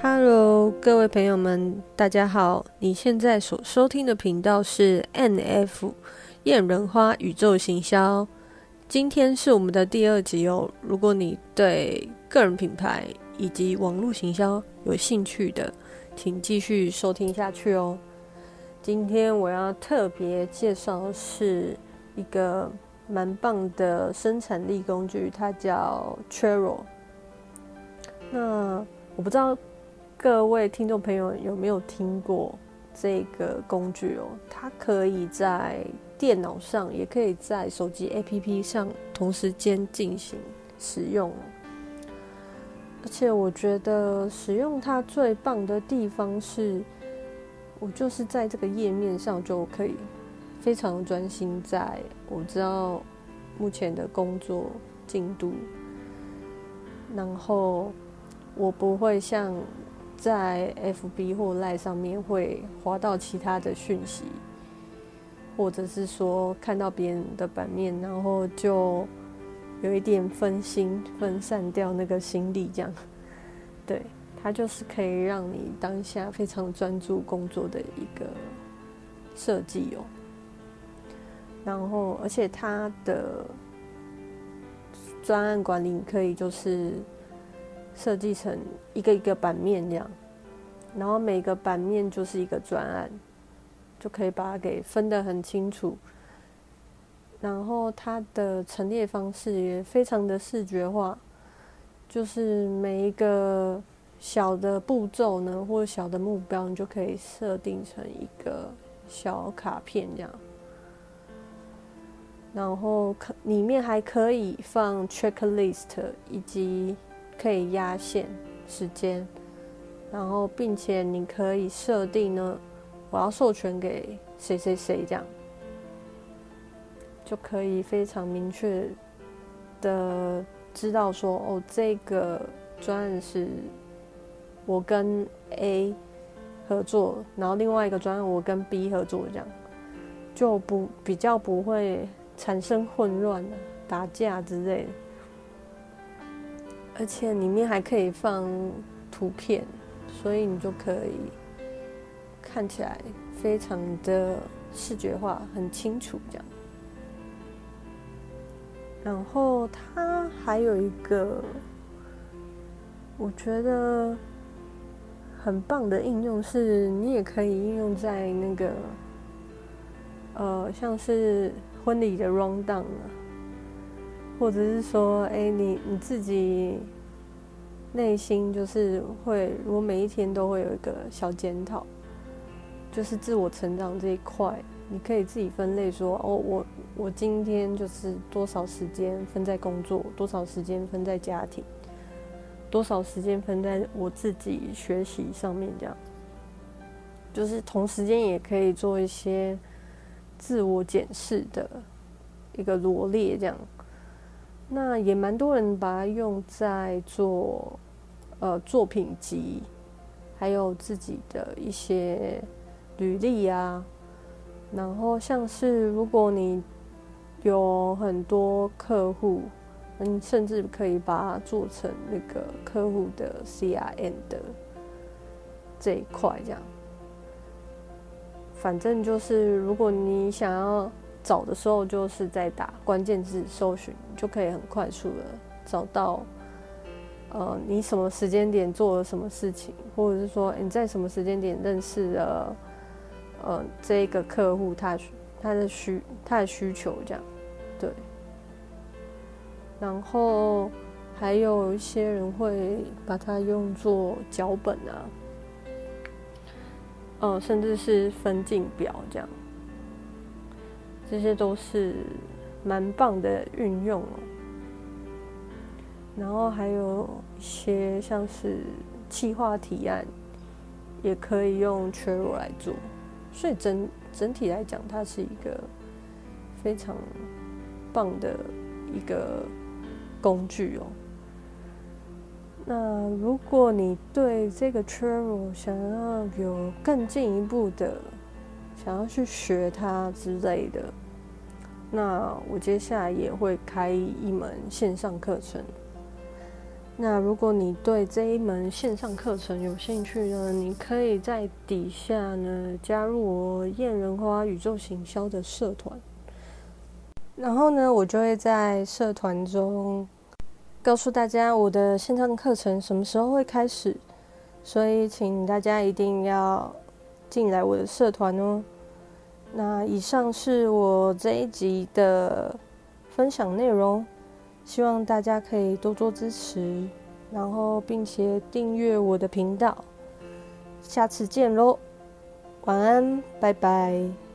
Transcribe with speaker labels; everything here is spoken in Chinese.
Speaker 1: Hello，各位朋友们，大家好！你现在所收听的频道是 NF 艳人花宇宙行销。今天是我们的第二集哦。如果你对个人品牌以及网络行销有兴趣的，请继续收听下去哦。今天我要特别介绍是一个蛮棒的生产力工具，它叫 Trello。那我不知道。各位听众朋友，有没有听过这个工具哦？它可以在电脑上，也可以在手机 APP 上同时间进行使用。而且我觉得使用它最棒的地方是，我就是在这个页面上就可以非常专心，在我知道目前的工作进度，然后我不会像。在 FB 或 Line 上面会滑到其他的讯息，或者是说看到别人的版面，然后就有一点分心、分散掉那个心力，这样。对，它就是可以让你当下非常专注工作的一个设计哦。然后，而且它的专案管理可以就是。设计成一个一个版面这样，然后每个版面就是一个专案，就可以把它给分得很清楚。然后它的陈列方式也非常的视觉化，就是每一个小的步骤呢，或者小的目标，你就可以设定成一个小卡片这样。然后可里面还可以放 checklist 以及。可以压线时间，然后并且你可以设定呢，我要授权给谁谁谁这样，就可以非常明确的知道说哦，这个专案是我跟 A 合作，然后另外一个专案我跟 B 合作，这样就不比较不会产生混乱打架之类的。而且里面还可以放图片，所以你就可以看起来非常的视觉化，很清楚这样。然后它还有一个我觉得很棒的应用，是你也可以应用在那个呃，像是婚礼的 rundown 啊。或者是说，哎，你你自己内心就是会，我每一天都会有一个小检讨，就是自我成长这一块，你可以自己分类说，哦，我我今天就是多少时间分在工作，多少时间分在家庭，多少时间分在我自己学习上面，这样，就是同时间也可以做一些自我检视的一个罗列，这样。那也蛮多人把它用在做，呃，作品集，还有自己的一些履历啊。然后像是如果你有很多客户，你甚至可以把它做成那个客户的 CRM 的这一块，这样。反正就是如果你想要。找的时候就是在打关键字搜寻，就可以很快速的找到，呃，你什么时间点做了什么事情，或者是说你在什么时间点认识了，呃，这个客户他他的需他的需求这样，对。然后还有一些人会把它用作脚本啊，呃，甚至是分镜表这样。这些都是蛮棒的运用哦，然后还有一些像是企划提案，也可以用 Trello 来做，所以整整体来讲，它是一个非常棒的一个工具哦。那如果你对这个 Trello 想要有更进一步的，想要去学它之类的，那我接下来也会开一门线上课程，那如果你对这一门线上课程有兴趣呢，你可以在底下呢加入我艳人花宇宙行销的社团，然后呢，我就会在社团中告诉大家我的线上课程什么时候会开始，所以请大家一定要进来我的社团哦。那以上是我这一集的分享内容。希望大家可以多多支持，然后并且订阅我的频道。下次见喽，晚安，拜拜。